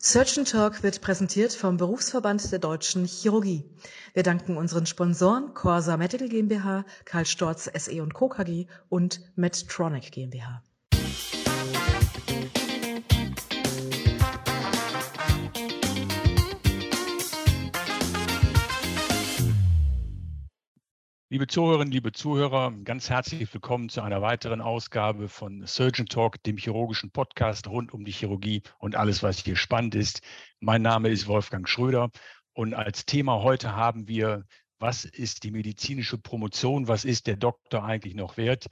Surgeon Talk wird präsentiert vom Berufsverband der Deutschen Chirurgie. Wir danken unseren Sponsoren Corsa Medical GmbH, Karl Storz SE und Co. KG und Medtronic GmbH. Liebe Zuhörerinnen, liebe Zuhörer, ganz herzlich willkommen zu einer weiteren Ausgabe von Surgeon Talk, dem chirurgischen Podcast rund um die Chirurgie und alles, was hier spannend ist. Mein Name ist Wolfgang Schröder und als Thema heute haben wir, was ist die medizinische Promotion, was ist der Doktor eigentlich noch wert?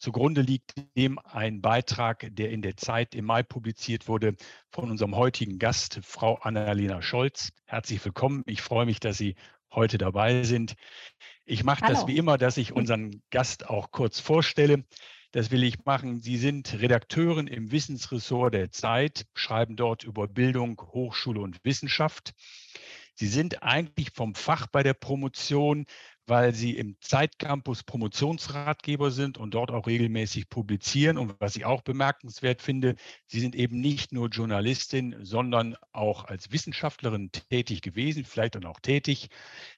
Zugrunde liegt dem ein Beitrag, der in der Zeit im Mai publiziert wurde von unserem heutigen Gast, Frau Annalena Scholz. Herzlich willkommen. Ich freue mich, dass Sie heute dabei sind. Ich mache das wie immer, dass ich unseren Gast auch kurz vorstelle. Das will ich machen. Sie sind Redakteurin im Wissensressort der Zeit, schreiben dort über Bildung, Hochschule und Wissenschaft. Sie sind eigentlich vom Fach bei der Promotion, weil sie im Zeitcampus Promotionsratgeber sind und dort auch regelmäßig publizieren. Und was ich auch bemerkenswert finde, sie sind eben nicht nur Journalistin, sondern auch als Wissenschaftlerin tätig gewesen, vielleicht dann auch tätig.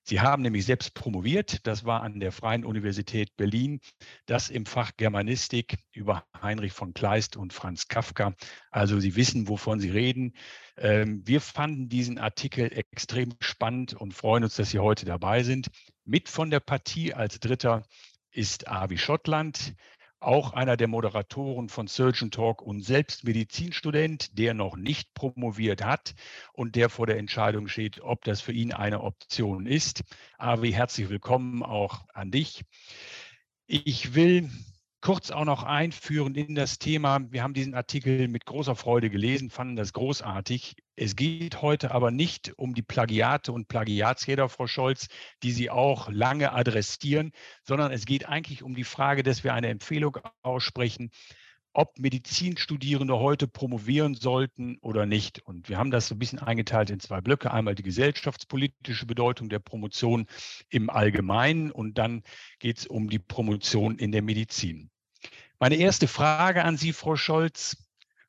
Sie haben nämlich selbst promoviert, das war an der Freien Universität Berlin, das im Fach Germanistik über Heinrich von Kleist und Franz Kafka. Also Sie wissen, wovon Sie reden. Ähm, wir fanden diesen Artikel extrem spannend und freuen uns, dass Sie heute dabei sind. Mit von der Partie als Dritter ist Avi Schottland, auch einer der Moderatoren von Surgeon Talk und selbst Medizinstudent, der noch nicht promoviert hat und der vor der Entscheidung steht, ob das für ihn eine Option ist. Avi, herzlich willkommen auch an dich. Ich will kurz auch noch einführen in das Thema. Wir haben diesen Artikel mit großer Freude gelesen, fanden das großartig. Es geht heute aber nicht um die Plagiate und Plagiatsräder, Frau Scholz, die Sie auch lange adressieren, sondern es geht eigentlich um die Frage, dass wir eine Empfehlung aussprechen, ob Medizinstudierende heute promovieren sollten oder nicht. Und wir haben das so ein bisschen eingeteilt in zwei Blöcke. Einmal die gesellschaftspolitische Bedeutung der Promotion im Allgemeinen und dann geht es um die Promotion in der Medizin. Meine erste Frage an Sie, Frau Scholz.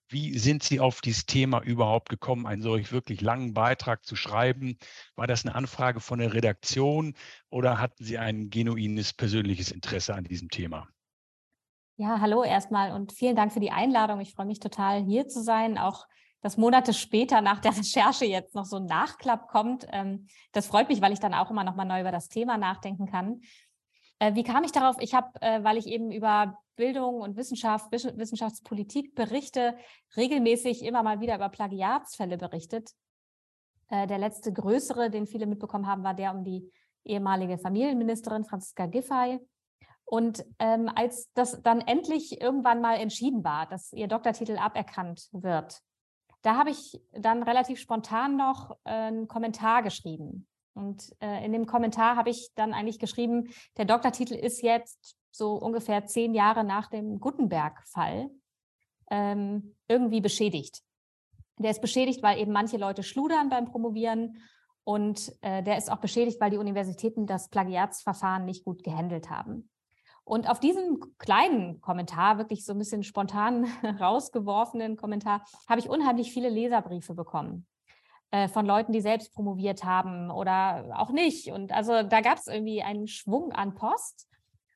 Wie sind Sie auf dieses Thema überhaupt gekommen, einen solch wirklich langen Beitrag zu schreiben? War das eine Anfrage von der Redaktion oder hatten Sie ein genuines persönliches Interesse an diesem Thema? Ja, hallo erstmal und vielen Dank für die Einladung. Ich freue mich total, hier zu sein. Auch dass Monate später nach der Recherche jetzt noch so ein Nachklapp kommt. Ähm, das freut mich, weil ich dann auch immer noch mal neu über das Thema nachdenken kann. Äh, wie kam ich darauf? Ich habe, äh, weil ich eben über Bildung und Wissenschaft, Wissenschaftspolitik berichte, regelmäßig immer mal wieder über Plagiatsfälle berichtet. Äh, der letzte größere, den viele mitbekommen haben, war der um die ehemalige Familienministerin Franziska Giffey. Und ähm, als das dann endlich irgendwann mal entschieden war, dass ihr Doktortitel aberkannt wird, da habe ich dann relativ spontan noch äh, einen Kommentar geschrieben. Und äh, in dem Kommentar habe ich dann eigentlich geschrieben, der Doktortitel ist jetzt so ungefähr zehn Jahre nach dem Gutenberg-Fall ähm, irgendwie beschädigt. Der ist beschädigt, weil eben manche Leute schludern beim Promovieren und äh, der ist auch beschädigt, weil die Universitäten das Plagiatsverfahren nicht gut gehandelt haben. Und auf diesen kleinen Kommentar, wirklich so ein bisschen spontan rausgeworfenen Kommentar, habe ich unheimlich viele Leserbriefe bekommen. Äh, von Leuten, die selbst promoviert haben oder auch nicht. Und also da gab es irgendwie einen Schwung an Post.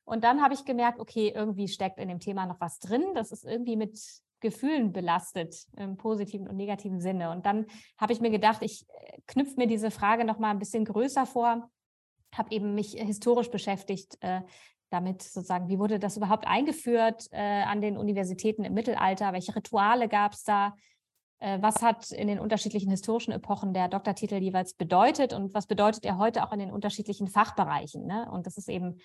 Und dann habe ich gemerkt, okay, irgendwie steckt in dem Thema noch was drin. Das ist irgendwie mit Gefühlen belastet, im positiven und negativen Sinne. Und dann habe ich mir gedacht, ich äh, knüpfe mir diese Frage noch mal ein bisschen größer vor, habe eben mich historisch beschäftigt äh, damit sozusagen, wie wurde das überhaupt eingeführt äh, an den Universitäten im Mittelalter, welche Rituale gab es da, was hat in den unterschiedlichen historischen Epochen der Doktortitel jeweils bedeutet und was bedeutet er heute auch in den unterschiedlichen Fachbereichen. Ne? Und das ist eben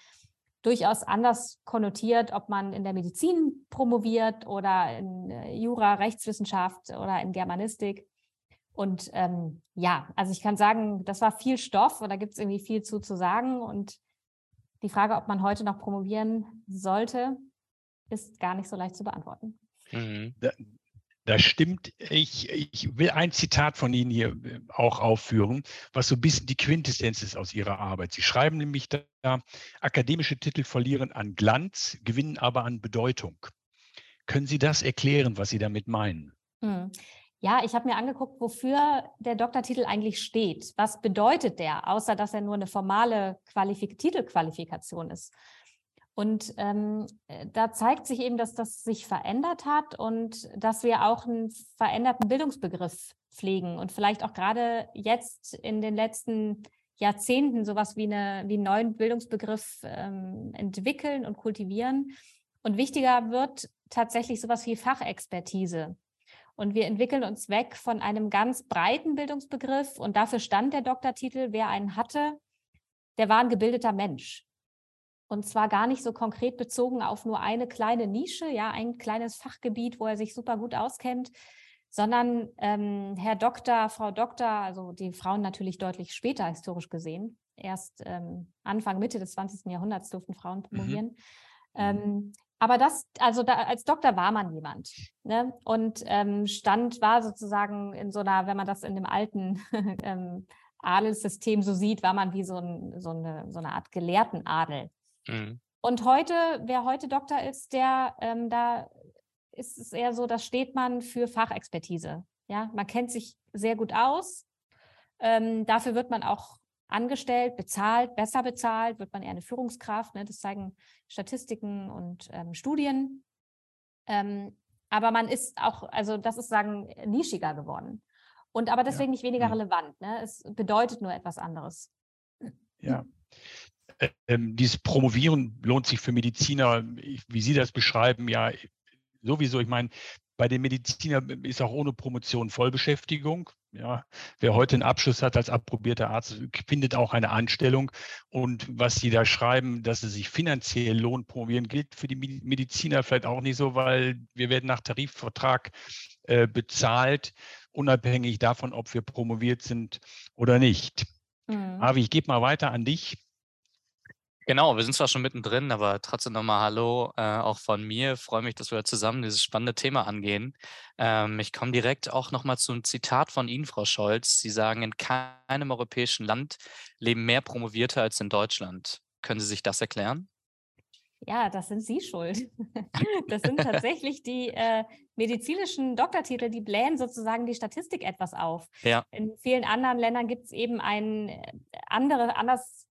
durchaus anders konnotiert, ob man in der Medizin promoviert oder in äh, Jura, Rechtswissenschaft oder in Germanistik. Und ähm, ja, also ich kann sagen, das war viel Stoff und da gibt es irgendwie viel zu zu sagen. Und die Frage, ob man heute noch promovieren sollte, ist gar nicht so leicht zu beantworten. Mhm. Das stimmt. Ich, ich will ein Zitat von Ihnen hier äh, auch aufführen, was so ein bisschen die Quintessenz ist aus Ihrer Arbeit. Sie schreiben nämlich da, akademische Titel verlieren an Glanz, gewinnen aber an Bedeutung. Können Sie das erklären, was Sie damit meinen? Hm. Ja, ich habe mir angeguckt, wofür der Doktortitel eigentlich steht. Was bedeutet der, außer dass er nur eine formale Qualifik Titelqualifikation ist? Und ähm, äh, da zeigt sich eben, dass das sich verändert hat und dass wir auch einen veränderten Bildungsbegriff pflegen und vielleicht auch gerade jetzt in den letzten Jahrzehnten sowas wie, eine, wie einen neuen Bildungsbegriff ähm, entwickeln und kultivieren. Und wichtiger wird tatsächlich sowas wie Fachexpertise. Und wir entwickeln uns weg von einem ganz breiten Bildungsbegriff und dafür stand der Doktortitel, wer einen hatte, der war ein gebildeter Mensch. Und zwar gar nicht so konkret bezogen auf nur eine kleine Nische, ja, ein kleines Fachgebiet, wo er sich super gut auskennt, sondern ähm, Herr Doktor, Frau Doktor, also die Frauen natürlich deutlich später historisch gesehen. Erst ähm, Anfang, Mitte des 20. Jahrhunderts durften Frauen mhm. promovieren. Mhm. Ähm, aber das, also da, als Doktor war man jemand. Ne? Und ähm, stand war sozusagen in so einer, wenn man das in dem alten ähm, Adelssystem so sieht, war man wie so, ein, so, eine, so eine Art Gelehrtenadel. Mhm. Und heute, wer heute Doktor ist, der, ähm, da ist es eher so, da steht man für Fachexpertise. Ja, man kennt sich sehr gut aus. Ähm, dafür wird man auch angestellt, bezahlt, besser bezahlt, wird man eher eine Führungskraft. Ne? Das zeigen Statistiken und ähm, Studien. Ähm, aber man ist auch, also das ist sagen, nischiger geworden. Und aber deswegen ja. nicht weniger mhm. relevant. Ne? Es bedeutet nur etwas anderes. Ja ähm, dieses Promovieren lohnt sich für Mediziner, wie Sie das beschreiben, ja sowieso. Ich meine, bei den Medizinern ist auch ohne Promotion Vollbeschäftigung. Ja, wer heute einen Abschluss hat als approbierter Arzt, findet auch eine Anstellung. Und was Sie da schreiben, dass es sich finanziell lohnt, promovieren, gilt für die Mediziner vielleicht auch nicht so, weil wir werden nach Tarifvertrag äh, bezahlt, unabhängig davon, ob wir promoviert sind oder nicht. Mhm. Avi, ich gebe mal weiter an dich. Genau, wir sind zwar schon mittendrin, aber trotzdem nochmal Hallo, äh, auch von mir. Freue mich, dass wir zusammen dieses spannende Thema angehen. Ähm, ich komme direkt auch nochmal zum Zitat von Ihnen, Frau Scholz. Sie sagen, in keinem europäischen Land leben mehr Promovierte als in Deutschland. Können Sie sich das erklären? Ja, das sind Sie schuld. Das sind tatsächlich die äh, medizinischen Doktortitel, die blähen sozusagen die Statistik etwas auf. Ja. In vielen anderen Ländern gibt es eben ein äh, andere, anders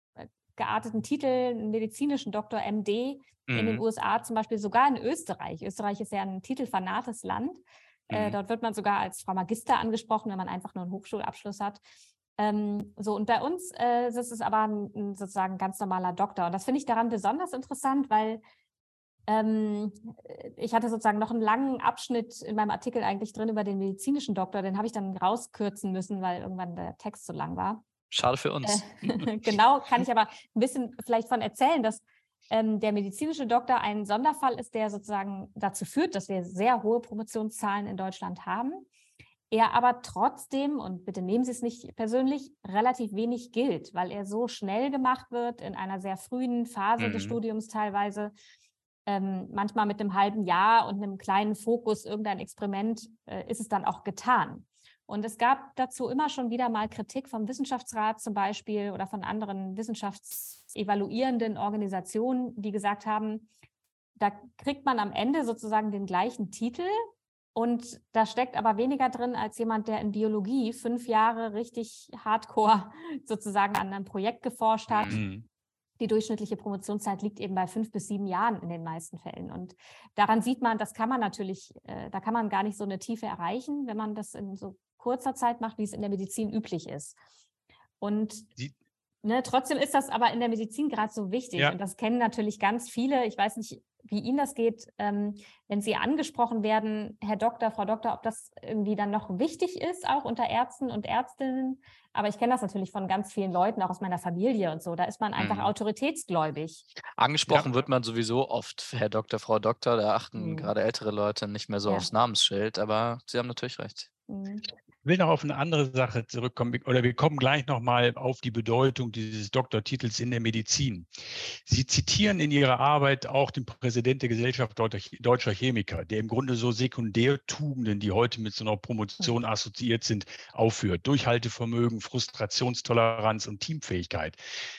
gearteten Titel, einen medizinischen Doktor MD mhm. in den mhm. USA, zum Beispiel sogar in Österreich. Österreich ist ja ein titelfanates Land. Äh, mhm. Äh, dort wird man sogar als Frau Magister angesprochen, wenn man einfach nur einen Hochschulabschluss hat. Ähm, so, und bei uns äh, ist es aber ein, ein sozusagen ganz normaler Doktor. Und das finde ich daran besonders interessant, weil ähm, ich hatte sozusagen noch einen langen Abschnitt in meinem Artikel eigentlich drin über den medizinischen Doktor. Den habe ich dann rauskürzen müssen, weil irgendwann der Text zu lang war. Schade für uns. Genau, kann ich aber ein bisschen vielleicht von erzählen, dass ähm, der medizinische Doktor ein Sonderfall ist, der sozusagen dazu führt, dass wir sehr hohe Promotionszahlen in Deutschland haben. Er aber trotzdem, und bitte nehmen Sie es nicht persönlich, relativ wenig gilt, weil er so schnell gemacht wird in einer sehr frühen Phase mhm. des Studiums teilweise. Ähm, manchmal mit einem halben Jahr und einem kleinen Fokus, irgendein Experiment, äh, ist es dann auch getan. Und es gab dazu immer schon wieder mal Kritik vom Wissenschaftsrat zum Beispiel oder von anderen wissenschaftsevaluierenden Organisationen, die gesagt haben, da kriegt man am Ende sozusagen den gleichen Titel und da steckt aber weniger drin als jemand, der in Biologie fünf Jahre richtig hardcore sozusagen an einem Projekt geforscht hat. Mhm. Die durchschnittliche Promotionszeit liegt eben bei fünf bis sieben Jahren in den meisten Fällen. Und daran sieht man, das kann man natürlich, äh, da kann man gar nicht so eine Tiefe erreichen, wenn man das in so kurzer Zeit macht, wie es in der Medizin üblich ist. Und ne, trotzdem ist das aber in der Medizin gerade so wichtig. Ja. Und das kennen natürlich ganz viele. Ich weiß nicht, wie Ihnen das geht, ähm, wenn Sie angesprochen werden, Herr Doktor, Frau Doktor, ob das irgendwie dann noch wichtig ist, auch unter Ärzten und Ärztinnen. Aber ich kenne das natürlich von ganz vielen Leuten, auch aus meiner Familie und so. Da ist man einfach mhm. autoritätsgläubig. Angesprochen ja. wird man sowieso oft, Herr Doktor, Frau Doktor. Da achten mhm. gerade ältere Leute nicht mehr so ja. aufs Namensschild. Aber Sie haben natürlich recht. Mhm. Ich will noch auf eine andere Sache zurückkommen, oder wir kommen gleich nochmal auf die Bedeutung dieses Doktortitels in der Medizin. Sie zitieren in Ihrer Arbeit auch den Präsidenten der Gesellschaft Deutscher Chemiker, der im Grunde so Sekundärtugenden, die heute mit so einer Promotion assoziiert sind, aufführt. Durchhaltevermögen, Frustrationstoleranz und Teamfähigkeit.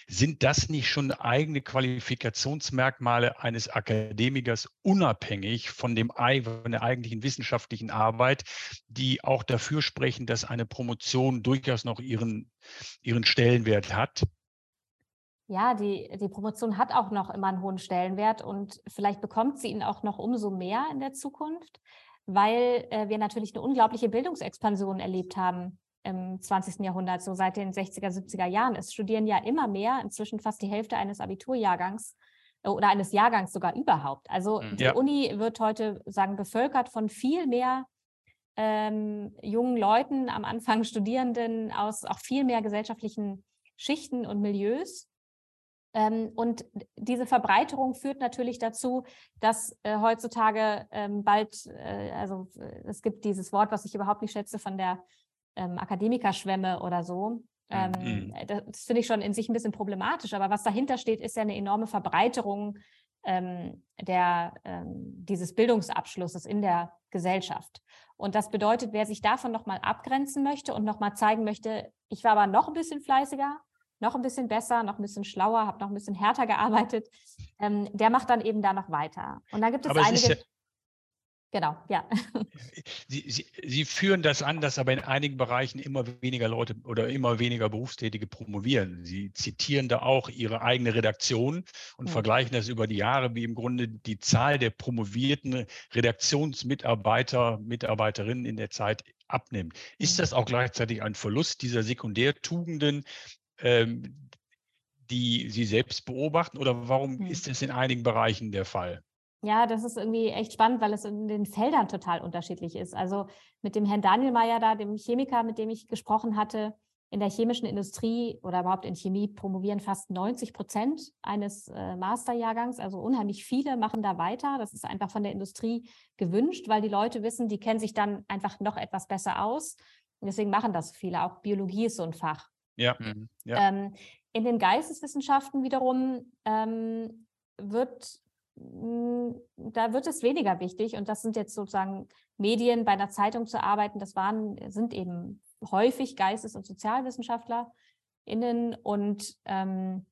Sind das nicht schon eigene Qualifikationsmerkmale eines Akademikers, unabhängig von, dem, von der eigentlichen wissenschaftlichen Arbeit, die auch dafür sprechen, sprechen, dass eine Promotion durchaus noch ihren, ihren Stellenwert hat? Ja, die, die Promotion hat auch noch immer einen hohen Stellenwert und vielleicht bekommt sie ihn auch noch umso mehr in der Zukunft, weil äh, wir natürlich eine unglaubliche Bildungsexpansion erlebt haben im 20. Jahrhundert, so seit den 60er, 70er Jahren. Es studieren ja immer mehr, inzwischen fast die Hälfte eines Abiturjahrgangs äh, oder eines Jahrgangs sogar überhaupt. Also mhm. die ja. Uni wird heute sagen bevölkert von viel mehr ähm, jungen Leuten, am Anfang Studierenden aus auch viel mehr gesellschaftlichen Schichten und Milieus. Ähm, und diese Verbreiterung führt natürlich dazu, dass äh, heutzutage ähm, bald, äh, also äh, es gibt dieses Wort, was ich überhaupt nicht schätze, von der ähm, Akademikerschwemme oder so. Ähm, mhm. Das finde ich schon in sich ein bisschen problematisch, aber was dahinter steht, ist ja eine enorme Verbreiterung ähm, der, ähm, dieses Bildungsabschlusses in der Gesellschaft. Und das bedeutet, wer sich davon nochmal abgrenzen möchte und nochmal zeigen möchte, ich war aber noch ein bisschen fleißiger, noch ein bisschen besser, noch ein bisschen schlauer, habe noch ein bisschen härter gearbeitet, ähm, der macht dann eben da noch weiter. Und da gibt es aber einige. Es Genau, ja. Sie, Sie, Sie, führen das an, dass aber in einigen Bereichen immer weniger Leute oder immer weniger Berufstätige promovieren. Sie zitieren da auch Ihre eigene Redaktion und ja. vergleichen das über die Jahre, wie im Grunde die Zahl der promovierten Redaktionsmitarbeiter, Mitarbeiterinnen in der Zeit abnimmt. Ist das auch gleichzeitig ein Verlust dieser Sekundärtugenden, ähm, die Sie selbst beobachten, oder warum hm. ist es in einigen Bereichen der Fall? Ja, das ist irgendwie echt spannend, weil es in den Feldern total unterschiedlich ist. Also mit dem Herrn Daniel Meyer da, dem Chemiker, mit dem ich gesprochen hatte, in der chemischen Industrie oder überhaupt in Chemie promovieren fast 90 Prozent eines äh, Masterjahrgangs. Also unheimlich viele machen da weiter. Das ist einfach von der Industrie gewünscht, weil die Leute wissen, die kennen sich dann einfach noch etwas besser aus. Und deswegen machen das viele. Auch Biologie ist so ein Fach. Ja. Mhm. ja. Ähm, in den Geisteswissenschaften wiederum ähm, wird da wird es weniger wichtig. Und das sind jetzt sozusagen Medien, bei einer Zeitung zu arbeiten, das waren, sind eben häufig Geistes- und SozialwissenschaftlerInnen. Und ähm,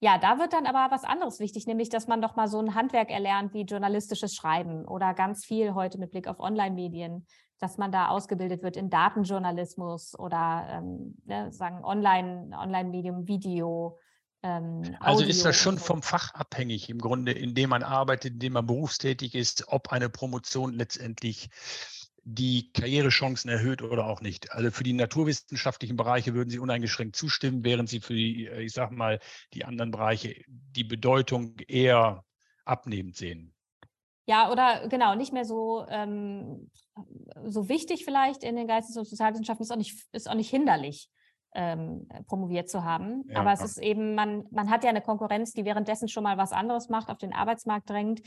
ja, da wird dann aber was anderes wichtig, nämlich, dass man doch mal so ein Handwerk erlernt wie journalistisches Schreiben oder ganz viel heute mit Blick auf Online-Medien, dass man da ausgebildet wird in Datenjournalismus oder ähm, ne, sagen Online, Online-Medium, Video, ähm, also ist das schon vom Fach abhängig im Grunde, in dem man arbeitet, in dem man berufstätig ist, ob eine Promotion letztendlich die Karrierechancen erhöht oder auch nicht. Also für die naturwissenschaftlichen Bereiche würden Sie uneingeschränkt zustimmen, während Sie für die, ich sag mal, die anderen Bereiche die Bedeutung eher abnehmend sehen. Ja, oder genau, nicht mehr so, ähm, so wichtig vielleicht in den Geistes- und Sozialwissenschaften, ist auch nicht, ist auch nicht hinderlich ähm, promoviert zu haben. Ja, Aber es ist eben, man, man hat ja eine Konkurrenz, die währenddessen schon mal was anderes macht, auf den Arbeitsmarkt drängt.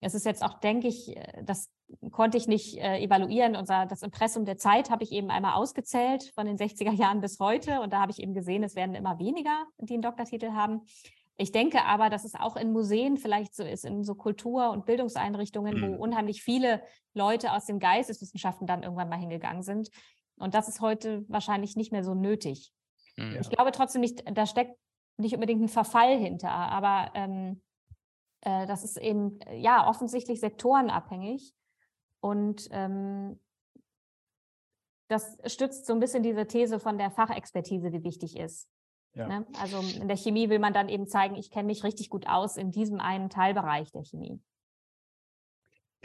Es ist jetzt auch, denke ich, äh, das konnte ich nicht äh, evaluieren. Unser, das Impressum der Zeit habe ich eben einmal ausgezählt von den 60er Jahren bis heute. Und da habe ich eben gesehen, es werden immer weniger, die einen Doktortitel haben. Ich denke aber, dass es auch in Museen vielleicht so ist, in so Kultur- und Bildungseinrichtungen, mhm. wo unheimlich viele Leute aus den Geisteswissenschaften dann irgendwann mal hingegangen sind, und das ist heute wahrscheinlich nicht mehr so nötig. Ja. Mhm. Ich glaube trotzdem nicht, da steckt nicht unbedingt ein Verfall hinter, aber ähm, äh, das ist eben ja offensichtlich sektorenabhängig. Und ähm, das stützt so ein bisschen diese These von der Fachexpertise, die wichtig ist. Ja. Ne? Also in der Chemie will man dann eben zeigen, ich kenne mich richtig gut aus in diesem einen Teilbereich der Chemie.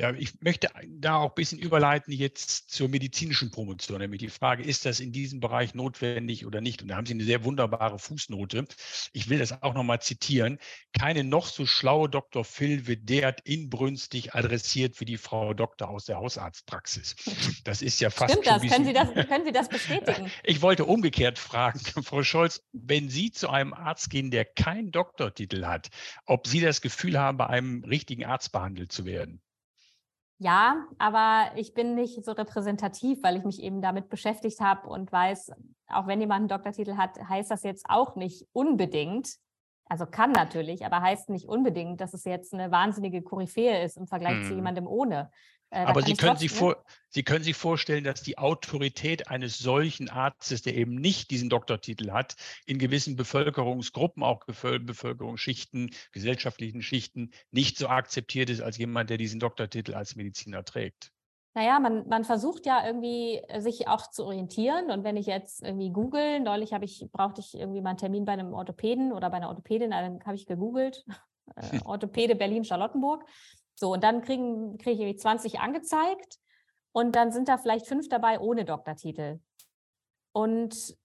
Ja, ich möchte da auch ein bisschen überleiten jetzt zur medizinischen Promotion, nämlich die Frage, ist das in diesem Bereich notwendig oder nicht? Und da haben Sie eine sehr wunderbare Fußnote. Ich will das auch nochmal zitieren. Keine noch so schlaue Dr. Phil wird derart inbrünstig adressiert wie die Frau Doktor aus der Hausarztpraxis. Das ist ja fast. Stimmt das? Können Sie das, können Sie das bestätigen? Ich wollte umgekehrt fragen, Frau Scholz, wenn Sie zu einem Arzt gehen, der keinen Doktortitel hat, ob Sie das Gefühl haben, bei einem richtigen Arzt behandelt zu werden? Ja, aber ich bin nicht so repräsentativ, weil ich mich eben damit beschäftigt habe und weiß, auch wenn jemand einen Doktortitel hat, heißt das jetzt auch nicht unbedingt, also kann natürlich, aber heißt nicht unbedingt, dass es jetzt eine wahnsinnige Koryphäe ist im Vergleich hm. zu jemandem ohne. Äh, aber Sie können, sich vor, Sie können sich vorstellen, dass die Autorität eines solchen Arztes, der eben nicht diesen Doktortitel hat, in gewissen Bevölkerungsgruppen, auch Bevölkerungsschichten, gesellschaftlichen Schichten, nicht so akzeptiert ist als jemand, der diesen Doktortitel als Mediziner trägt. Naja, man, man versucht ja irgendwie äh, sich auch zu orientieren. Und wenn ich jetzt irgendwie google, neulich habe ich, brauchte ich irgendwie mal einen Termin bei einem Orthopäden oder bei einer Orthopädin, dann habe ich gegoogelt, äh, Orthopäde Berlin-Charlottenburg. So, und dann kriege ich irgendwie 20 angezeigt und dann sind da vielleicht fünf dabei ohne Doktortitel. Und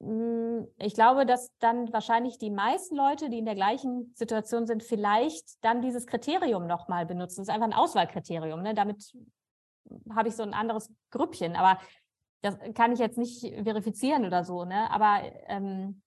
mh, hm, ich glaube, dass dann wahrscheinlich die meisten Leute, die in der gleichen Situation sind, vielleicht dann dieses Kriterium nochmal benutzen. Das ist einfach ein Auswahlkriterium. Ne? Damit habe ich so ein anderes Grüppchen. Aber das kann ich jetzt nicht verifizieren oder so. Ne? Aber ähm,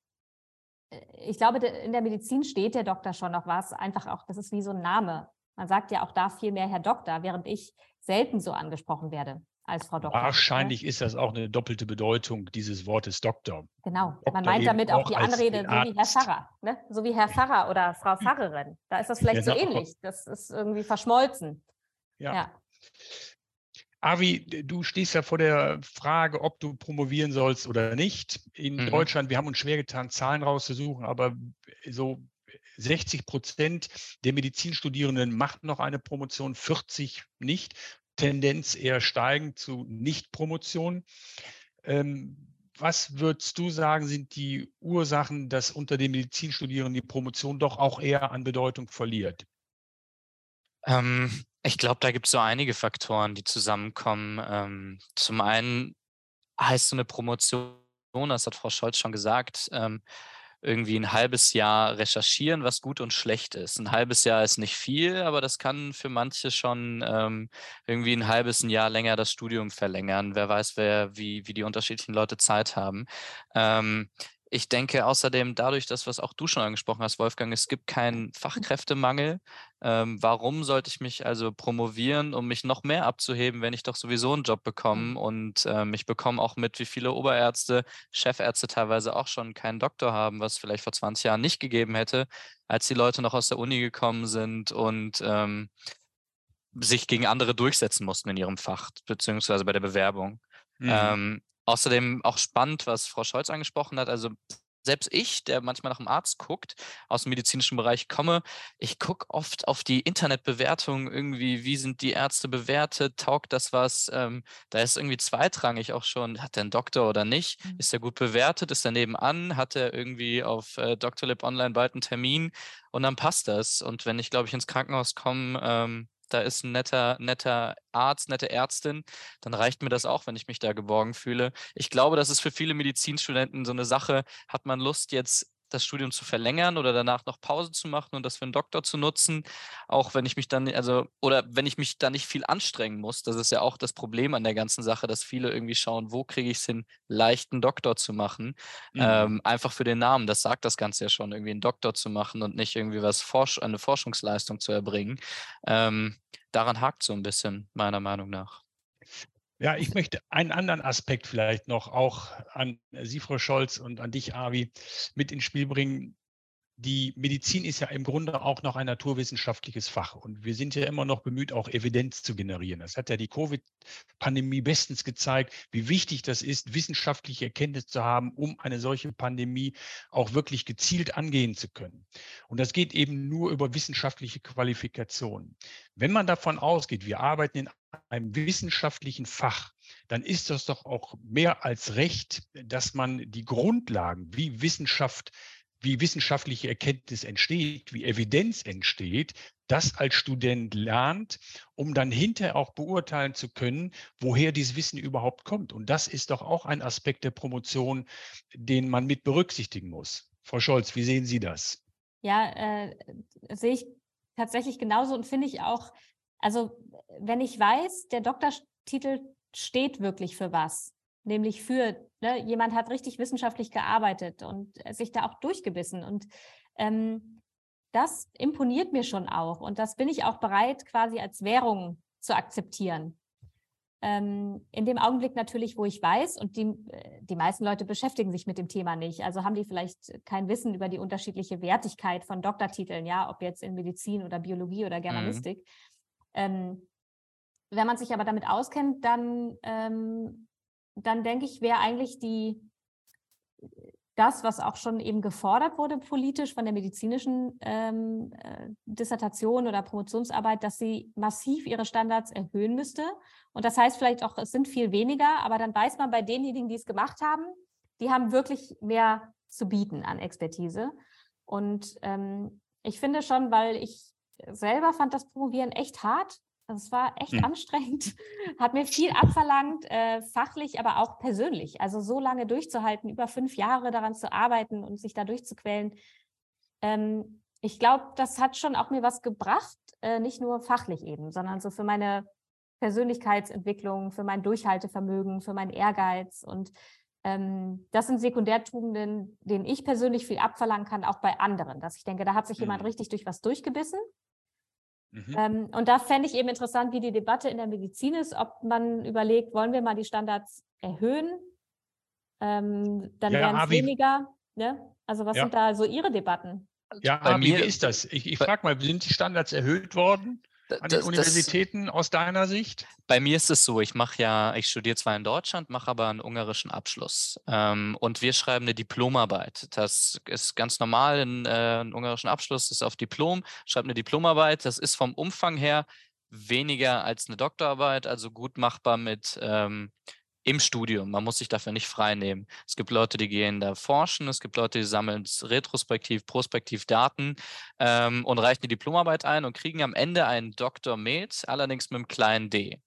ich glaube, in der Medizin steht der Doktor schon noch was. Einfach auch, das ist wie so ein Name. Man sagt ja auch da viel mehr Herr Doktor, während ich selten so angesprochen werde als Frau Doktor. Ne? Wahrscheinlich ist das auch eine doppelte Bedeutung dieses Wortes Doktor. Genau, Doktor man meint damit auch die Anrede, so wie Herr Pfarrer, ne? so wie Herr Pfarrer oder Frau Pfarrerin. Da ist das vielleicht genau. so ähnlich. Das ist irgendwie verschmolzen. Ja. ja. Avi, du stehst ja vor der Frage, ob du promovieren sollst oder nicht. In mhm. Deutschland, wir haben uns schwer getan, Zahlen rauszusuchen, aber so 60 Prozent der Medizinstudierenden macht noch eine Promotion, 40 nicht. Tendenz eher steigend zu Nicht-Promotion. Ähm, was würdest du sagen, sind die Ursachen, dass unter den Medizinstudierenden die Promotion doch auch eher an Bedeutung verliert? Ähm, ich glaube, da gibt es so einige Faktoren, die zusammenkommen. Ähm, zum einen heißt so eine Promotion, das hat Frau Scholz schon gesagt, ähm, irgendwie ein halbes Jahr recherchieren, was gut und schlecht ist. Ein halbes Jahr ist nicht viel, aber das kann für manche schon ähm, irgendwie ein halbes ein Jahr länger das Studium verlängern. Wer weiß, wer, wie, wie die unterschiedlichen Leute Zeit haben. Ähm, ich denke außerdem dadurch, dass was auch du schon angesprochen hast, Wolfgang, es gibt keinen Fachkräftemangel. Ähm, warum sollte ich mich also promovieren, um mich noch mehr abzuheben, wenn ich doch sowieso einen Job bekomme? Mhm. Und ähm, ich bekomme auch mit, wie viele Oberärzte, Chefärzte teilweise auch schon keinen Doktor haben, was vielleicht vor 20 Jahren nicht gegeben hätte, als die Leute noch aus der Uni gekommen sind und ähm, sich gegen andere durchsetzen mussten in ihrem Fach, beziehungsweise bei der Bewerbung. Mhm. Außerdem auch spannend, was Frau Scholz angesprochen hat. Also selbst ich, der manchmal nach dem Arzt guckt, aus dem medizinischen Bereich komme, ich gucke oft auf die Internetbewertung irgendwie, wie sind die Ärzte bewertet, taugt das was? Ähm, da ist irgendwie zweitrangig auch schon, hat der einen Doktor oder nicht? Mhm. Ist er gut bewertet? Ist er nebenan? Hat er irgendwie auf äh, Doctolib Online bald einen Termin? Und dann passt das. Und wenn ich, glaube ich, ins Krankenhaus komme, ähm, da ist ein netter, netter Arzt, nette Ärztin, dann reicht mir das auch, wenn ich mich da geborgen fühle. Ich glaube, das ist für viele Medizinstudenten so eine Sache, hat man Lust jetzt das Studium zu verlängern oder danach noch Pause zu machen und das für einen Doktor zu nutzen, auch wenn ich mich dann, also, oder wenn ich mich da nicht viel anstrengen muss. Das ist ja auch das Problem an der ganzen Sache, dass viele irgendwie schauen, wo kriege ich es hin, leichten Doktor zu machen. Mhm. Ähm, einfach für den Namen, das sagt das Ganze ja schon, irgendwie einen Doktor zu machen und nicht irgendwie was Forsch eine Forschungsleistung zu erbringen. Ähm, daran hakt so ein bisschen, meiner Meinung nach. Ja, ich möchte einen anderen Aspekt vielleicht noch auch an Sie, Frau Scholz, und an dich, Avi, mit ins Spiel bringen die Medizin ist ja im Grunde auch noch ein naturwissenschaftliches Fach und wir sind ja immer noch bemüht, auch Evidenz zu generieren. Das hat ja die Covid-Pandemie bestens gezeigt, wie wichtig das ist, wissenschaftliche Erkenntnis zu haben, um eine solche Pandemie auch wirklich gezielt angehen zu können. Und das geht eben nur über wissenschaftliche Qualifikation. Wenn man davon ausgeht, wir arbeiten in einem wissenschaftlichen Fach, dann ist das doch auch mehr als recht, dass man die Grundlagen, wie Wissenschaft wie wissenschaftliche Erkenntnis entsteht, wie Evidenz entsteht, das als Student lernt, um dann hinterher auch beurteilen zu können, woher dieses Wissen überhaupt kommt. Und das ist doch auch ein Aspekt der Promotion, den man mit berücksichtigen muss. Frau Scholz, wie sehen Sie das? Ja, äh, sehe ich tatsächlich genauso und finde ich auch, also wenn ich weiß, der Doktortitel steht wirklich für was, nämlich für, ne, jemand hat richtig wissenschaftlich gearbeitet und sich da auch durchgebissen. Und ähm, das imponiert mir schon auch. Und das bin ich auch bereit, quasi als Währung zu akzeptieren. Ähm, in dem Augenblick natürlich, wo ich weiß, und die, äh, die meisten Leute beschäftigen sich mit dem Thema nicht, also haben die vielleicht kein Wissen über die unterschiedliche Wertigkeit von Doktortiteln, ja, ob jetzt in Medizin oder Biologie oder mhm. Germanistik. Mhm. Ähm, wenn man sich aber damit auskennt, dann, ähm, dann denke ich, wäre eigentlich die, das, was auch schon eben gefordert wurde politisch von der medizinischen ähm, äh, Dissertation oder Promotionsarbeit, dass sie massiv ihre Standards erhöhen müsste. Und das heißt vielleicht auch, es sind viel weniger, aber dann weiß man bei denjenigen, die es gemacht haben, die haben wirklich mehr zu bieten an Expertise. Und ähm, ich finde schon, weil ich selber fand das Promovieren echt hart, also es war echt hm. anstrengend, hat mir viel abverlangt, äh, fachlich, aber auch persönlich. Also so lange durchzuhalten, über fünf Jahre daran zu arbeiten und sich da durchzuquälen. Ähm, ich glaube, das hat schon auch mir was gebracht, äh, nicht nur fachlich eben, sondern so für meine Persönlichkeitsentwicklung, für mein Durchhaltevermögen, für meinen Ehrgeiz. Und ähm, das sind Sekundärtugenden, denen ich persönlich viel abverlangen kann, auch bei anderen. Dass ich denke, da hat sich jemand hm. richtig durch was durchgebissen Mhm. Ähm, und da fände ich eben interessant, wie die Debatte in der Medizin ist, ob man überlegt, wollen wir mal die Standards erhöhen? Ähm, dann ja, wären es weniger. Ne? Also was ja. sind da so Ihre Debatten? Ja, bei mir ist das. Ich, ich frage mal, sind die Standards erhöht worden? An den Universitäten das, aus deiner Sicht? Bei mir ist es so, ich mache ja, ich studiere zwar in Deutschland, mache aber einen ungarischen Abschluss. Ähm, und wir schreiben eine Diplomarbeit. Das ist ganz normal, ein, äh, ein ungarischen Abschluss ist auf Diplom, schreibt eine Diplomarbeit. Das ist vom Umfang her weniger als eine Doktorarbeit, also gut machbar mit ähm, im Studium. Man muss sich dafür nicht frei nehmen. Es gibt Leute, die gehen da forschen, es gibt Leute, die sammeln retrospektiv, prospektiv Daten ähm, und reichen die Diplomarbeit ein und kriegen am Ende einen Doktor mit, allerdings mit einem kleinen D.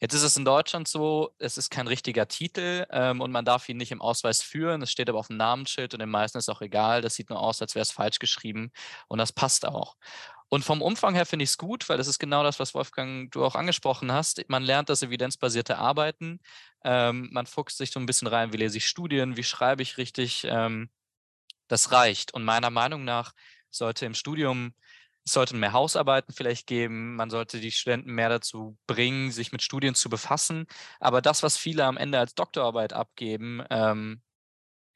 Jetzt ist es in Deutschland so, es ist kein richtiger Titel ähm, und man darf ihn nicht im Ausweis führen. Es steht aber auf dem Namensschild und den meisten ist auch egal. Das sieht nur aus, als wäre es falsch geschrieben und das passt auch. Und vom Umfang her finde ich es gut, weil das ist genau das, was Wolfgang du auch angesprochen hast. Man lernt das evidenzbasierte Arbeiten. Ähm, man fuchst sich so ein bisschen rein, wie lese ich Studien, wie schreibe ich richtig. Ähm, das reicht. Und meiner Meinung nach sollte im Studium es sollten mehr Hausarbeiten vielleicht geben. Man sollte die Studenten mehr dazu bringen, sich mit Studien zu befassen. Aber das, was viele am Ende als Doktorarbeit abgeben, ähm,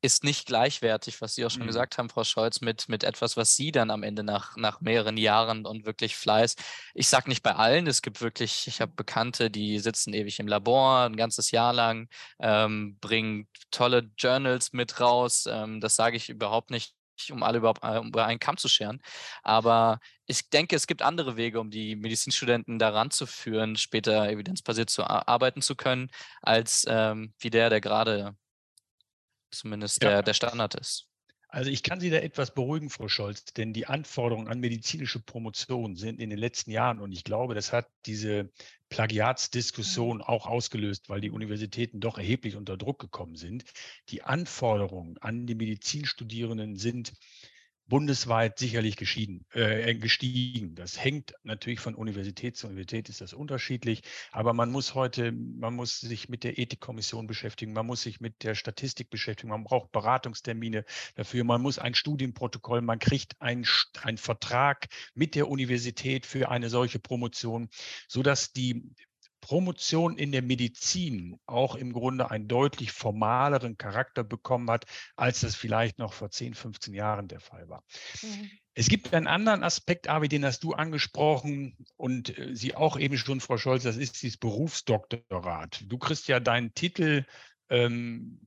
ist nicht gleichwertig, was Sie auch schon mhm. gesagt haben, Frau Scholz, mit, mit etwas, was Sie dann am Ende nach, nach mehreren Jahren und wirklich Fleiß. Ich sage nicht bei allen, es gibt wirklich, ich habe Bekannte, die sitzen ewig im Labor, ein ganzes Jahr lang, ähm, bringen tolle Journals mit raus. Ähm, das sage ich überhaupt nicht um alle überhaupt äh, über einen Kamm zu scheren. Aber ich denke, es gibt andere Wege, um die Medizinstudenten daran zu führen, später evidenzbasiert zu arbeiten zu können, als ähm, wie der, der gerade zumindest ja. der, der Standard ist. Also ich kann Sie da etwas beruhigen, Frau Scholz, denn die Anforderungen an medizinische Promotion sind in den letzten Jahren, und ich glaube, das hat diese Plagiatsdiskussion auch ausgelöst, weil die Universitäten doch erheblich unter Druck gekommen sind. Die Anforderungen an die Medizinstudierenden sind bundesweit sicherlich äh, gestiegen. Das hängt natürlich von Universität zu Universität, ist das unterschiedlich. Aber man muss heute, man muss sich mit der Ethikkommission beschäftigen, man muss sich mit der Statistik beschäftigen, man braucht Beratungstermine dafür, man muss ein Studienprotokoll, man kriegt einen Vertrag mit der Universität für eine solche Promotion, sodass die Promotion in der Medizin auch im Grunde einen deutlich formaleren Charakter bekommen hat, als das vielleicht noch vor 10, 15 Jahren der Fall war. Mhm. Es gibt einen anderen Aspekt, Avi, den hast du angesprochen und äh, Sie auch eben schon, Frau Scholz, das ist dieses Berufsdoktorat. Du kriegst ja deinen Titel ähm,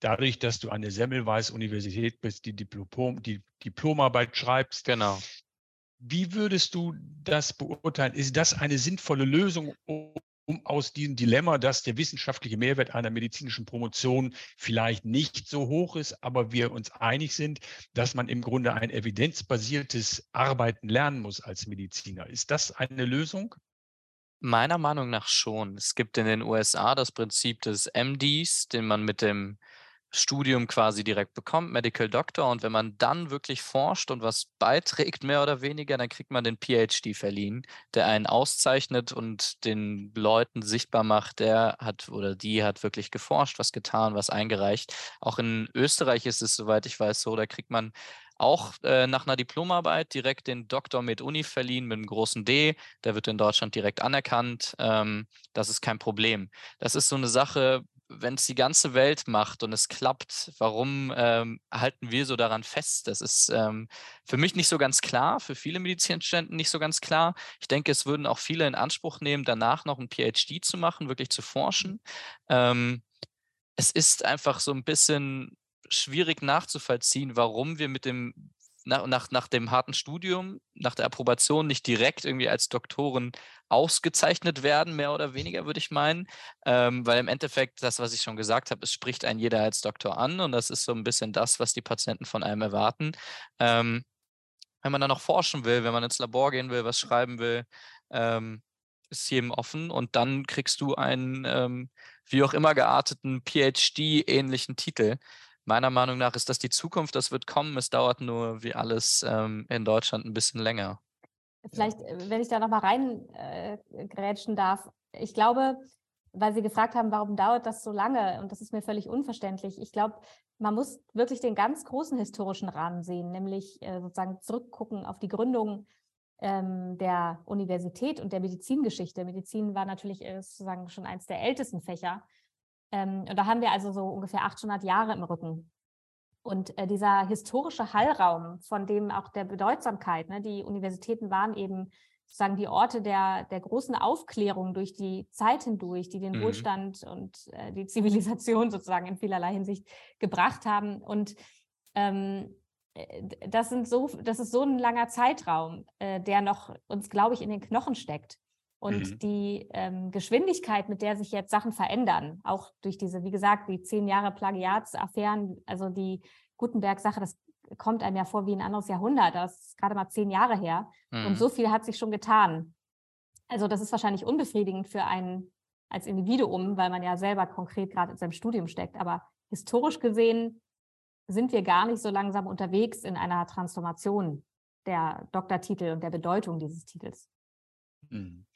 dadurch, dass du an der Semmelweis Universität bist, die, Diplom, die Diplomarbeit schreibst. Genau. Wie würdest du das beurteilen? Ist das eine sinnvolle Lösung, um aus diesem Dilemma, dass der wissenschaftliche Mehrwert einer medizinischen Promotion vielleicht nicht so hoch ist, aber wir uns einig sind, dass man im Grunde ein evidenzbasiertes Arbeiten lernen muss als Mediziner. Ist das eine Lösung? Meiner Meinung nach schon. Es gibt in den USA das Prinzip des MDs, den man mit dem Studium quasi direkt bekommt, Medical Doctor. Und wenn man dann wirklich forscht und was beiträgt, mehr oder weniger, dann kriegt man den PhD verliehen, der einen auszeichnet und den Leuten sichtbar macht, der hat oder die hat wirklich geforscht, was getan, was eingereicht. Auch in Österreich ist es, soweit ich weiß, so, da kriegt man auch äh, nach einer Diplomarbeit direkt den Doktor mit Uni verliehen mit einem großen D. Der wird in Deutschland direkt anerkannt. Ähm, das ist kein Problem. Das ist so eine Sache, wenn es die ganze Welt macht und es klappt, warum ähm, halten wir so daran fest? Das ist ähm, für mich nicht so ganz klar, für viele Medizinstudenten nicht so ganz klar. Ich denke, es würden auch viele in Anspruch nehmen, danach noch ein PhD zu machen, wirklich zu forschen. Ähm, es ist einfach so ein bisschen schwierig nachzuvollziehen, warum wir mit dem nach, nach, nach dem harten Studium, nach der Approbation nicht direkt irgendwie als Doktoren ausgezeichnet werden, mehr oder weniger, würde ich meinen. Ähm, weil im Endeffekt, das, was ich schon gesagt habe, es spricht ein jeder als Doktor an und das ist so ein bisschen das, was die Patienten von einem erwarten. Ähm, wenn man dann noch forschen will, wenn man ins Labor gehen will, was schreiben will, ähm, ist jedem offen und dann kriegst du einen ähm, wie auch immer gearteten PhD-ähnlichen Titel meiner Meinung nach ist das die Zukunft, das wird kommen. Es dauert nur wie alles ähm, in Deutschland ein bisschen länger. Vielleicht, äh, wenn ich da nochmal reingrätschen äh, darf. Ich glaube, weil Sie gefragt haben, warum dauert das so lange? Und das ist mir völlig unverständlich. Ich glaube, man muss wirklich den ganz großen historischen Rahmen sehen, nämlich äh, sozusagen zurückgucken auf die Gründung ähm, der Universität und der Medizingeschichte. Medizin war natürlich äh, sozusagen schon eines der ältesten Fächer. Ähm, und da haben wir also so ungefähr 800 Jahre im Rücken. Und äh, dieser historische Hallraum, von dem auch der Bedeutsamkeit, ne, die Universitäten waren eben sozusagen die Orte der, der großen Aufklärung durch die Zeit hindurch, die den mhm. Wohlstand und äh, die Zivilisation sozusagen in vielerlei Hinsicht gebracht haben. Und ähm, äh, das, sind so, das ist so ein langer Zeitraum, äh, der noch uns, glaube ich, in den Knochen steckt. Und mhm. die ähm, Geschwindigkeit, mit der sich jetzt Sachen verändern, auch durch diese, wie gesagt, die zehn Jahre Plagiatsaffären, also die Gutenberg-Sache, das kommt einem ja vor wie ein anderes Jahrhundert. Das ist gerade mal zehn Jahre her. Mhm. Und so viel hat sich schon getan. Also das ist wahrscheinlich unbefriedigend für einen als Individuum, weil man ja selber konkret gerade in seinem Studium steckt. Aber historisch gesehen sind wir gar nicht so langsam unterwegs in einer Transformation der Doktortitel und der Bedeutung dieses Titels. Mhm.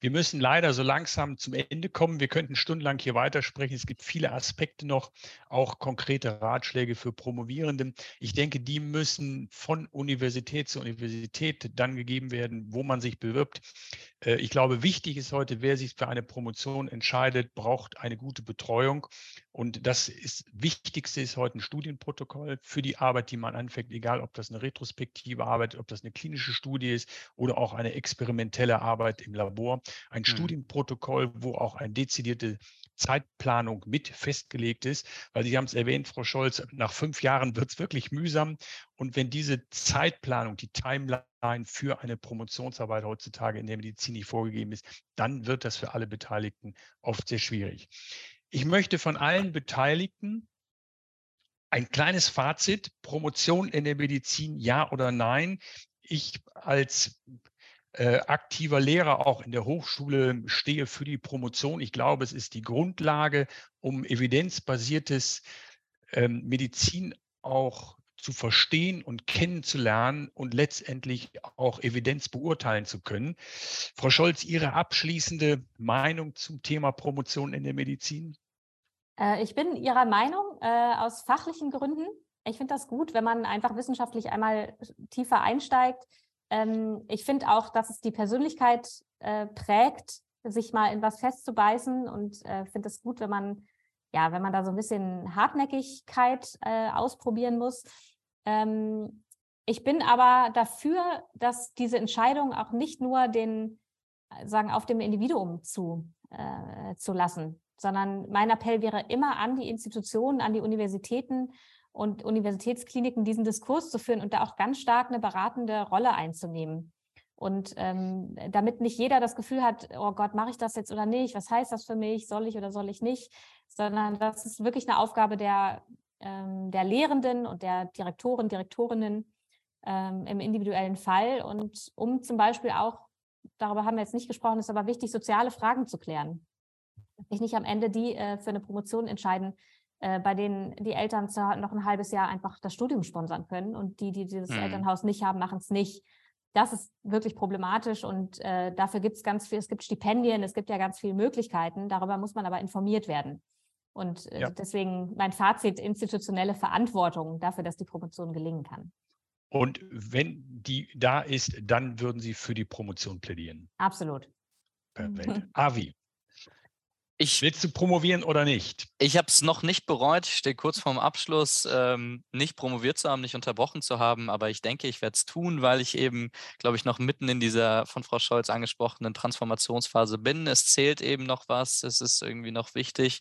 Wir müssen leider so langsam zum Ende kommen. Wir könnten stundenlang hier weitersprechen. Es gibt viele Aspekte noch, auch konkrete Ratschläge für Promovierende. Ich denke, die müssen von Universität zu Universität dann gegeben werden, wo man sich bewirbt. Äh, ich glaube, wichtig ist heute, wer sich für eine Promotion entscheidet, braucht eine gute Betreuung. Und das ist Wichtigste ist heute ein Studienprotokoll für die Arbeit, die man anfängt, egal ob das eine retrospektive Arbeit, ob das eine klinische Studie ist oder auch eine experimentelle Arbeit im Labor. Ein mhm. Studienprotokoll, wo auch eine dezidierte Zeitplanung mit festgelegt ist, weil Sie haben es erwähnt, Frau Scholz, nach fünf Jahren wird es wirklich mühsam. Und wenn diese Zeitplanung, die Timeline für eine Promotionsarbeit heutzutage in der Medizin nicht vorgegeben ist, dann wird das für alle Beteiligten oft sehr schwierig. Ich möchte von allen Beteiligten ein kleines Fazit, Promotion in der Medizin, ja oder nein. Ich als äh, aktiver Lehrer auch in der Hochschule stehe für die Promotion. Ich glaube, es ist die Grundlage, um evidenzbasiertes ähm, Medizin auch zu verstehen und kennenzulernen und letztendlich auch Evidenz beurteilen zu können. Frau Scholz, Ihre abschließende Meinung zum Thema Promotion in der Medizin? Äh, ich bin Ihrer Meinung äh, aus fachlichen Gründen. Ich finde das gut, wenn man einfach wissenschaftlich einmal tiefer einsteigt. Ähm, ich finde auch, dass es die Persönlichkeit äh, prägt, sich mal in was festzubeißen und äh, finde es gut, wenn man ja, wenn man da so ein bisschen Hartnäckigkeit äh, ausprobieren muss. Ähm, ich bin aber dafür, dass diese Entscheidung auch nicht nur den, sagen, auf dem Individuum zu, äh, zu lassen sondern mein Appell wäre immer an die Institutionen, an die Universitäten und Universitätskliniken, diesen Diskurs zu führen und da auch ganz stark eine beratende Rolle einzunehmen. Und ähm, damit nicht jeder das Gefühl hat, oh Gott, mache ich das jetzt oder nicht? Was heißt das für mich? Soll ich oder soll ich nicht? Sondern das ist wirklich eine Aufgabe der, ähm, der Lehrenden und der Direktoren, Direktorinnen ähm, im individuellen Fall. Und um zum Beispiel auch, darüber haben wir jetzt nicht gesprochen, ist aber wichtig, soziale Fragen zu klären sich nicht am Ende die äh, für eine Promotion entscheiden, äh, bei denen die Eltern noch ein halbes Jahr einfach das Studium sponsern können und die, die dieses mhm. Elternhaus nicht haben, machen es nicht. Das ist wirklich problematisch und äh, dafür gibt es ganz viel, es gibt Stipendien, es gibt ja ganz viele Möglichkeiten, darüber muss man aber informiert werden. Und äh, ja. deswegen mein Fazit, institutionelle Verantwortung dafür, dass die Promotion gelingen kann. Und wenn die da ist, dann würden Sie für die Promotion plädieren. Absolut. Perfekt. Avi, Ich, willst du promovieren oder nicht? ich habe es noch nicht bereut. Ich stehe kurz vorm Abschluss, ähm, nicht promoviert zu haben, nicht unterbrochen zu haben. Aber ich denke, ich werde es tun, weil ich eben, glaube ich, noch mitten in dieser von Frau Scholz angesprochenen Transformationsphase bin. Es zählt eben noch was. Es ist irgendwie noch wichtig.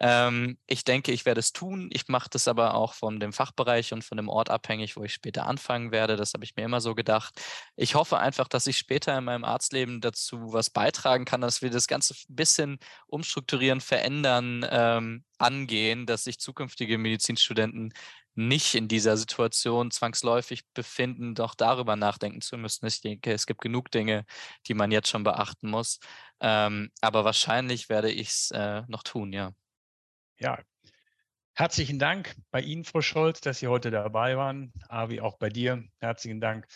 Ähm, ich denke, ich werde es tun. Ich mache das aber auch von dem Fachbereich und von dem Ort abhängig, wo ich später anfangen werde. Das habe ich mir immer so gedacht. Ich hoffe einfach, dass ich später in meinem Arztleben dazu was beitragen kann, dass wir das Ganze ein bisschen umstrukturieren, verändern, ähm, angehen, dass sich zukünftige Medizinstudenten nicht in dieser Situation zwangsläufig befinden, doch darüber nachdenken zu müssen. Ich denke, es gibt genug Dinge, die man jetzt schon beachten muss. Ähm, aber wahrscheinlich werde ich es äh, noch tun, ja. Ja. Herzlichen Dank bei Ihnen, Frau Scholz, dass Sie heute dabei waren. Avi, auch bei dir. Herzlichen Dank.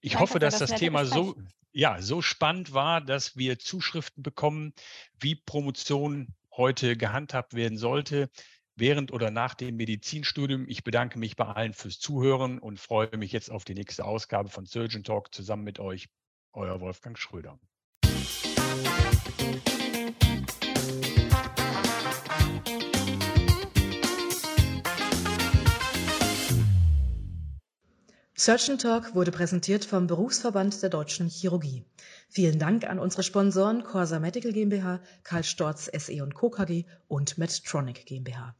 Ich Danke hoffe, dass das das Thema so, ja, so spannend war, dass wir Zuschriften bekommen, wie Promotion heute gehandhabt werden sollte, während oder nach dem Medizinstudium. Ich bedanke mich bei allen fürs Zuhören und freue mich jetzt auf die nächste Ausgabe von Surgeon Talk zusammen mit euch. Euer Wolfgang Schröder. Surgeon Talk wurde präsentiert vom Berufsverband der Deutschen Chirurgie. Vielen Dank an unsere Sponsoren Corsa Medical GmbH, Karl Storz SE Co. KG und Medtronic GmbH.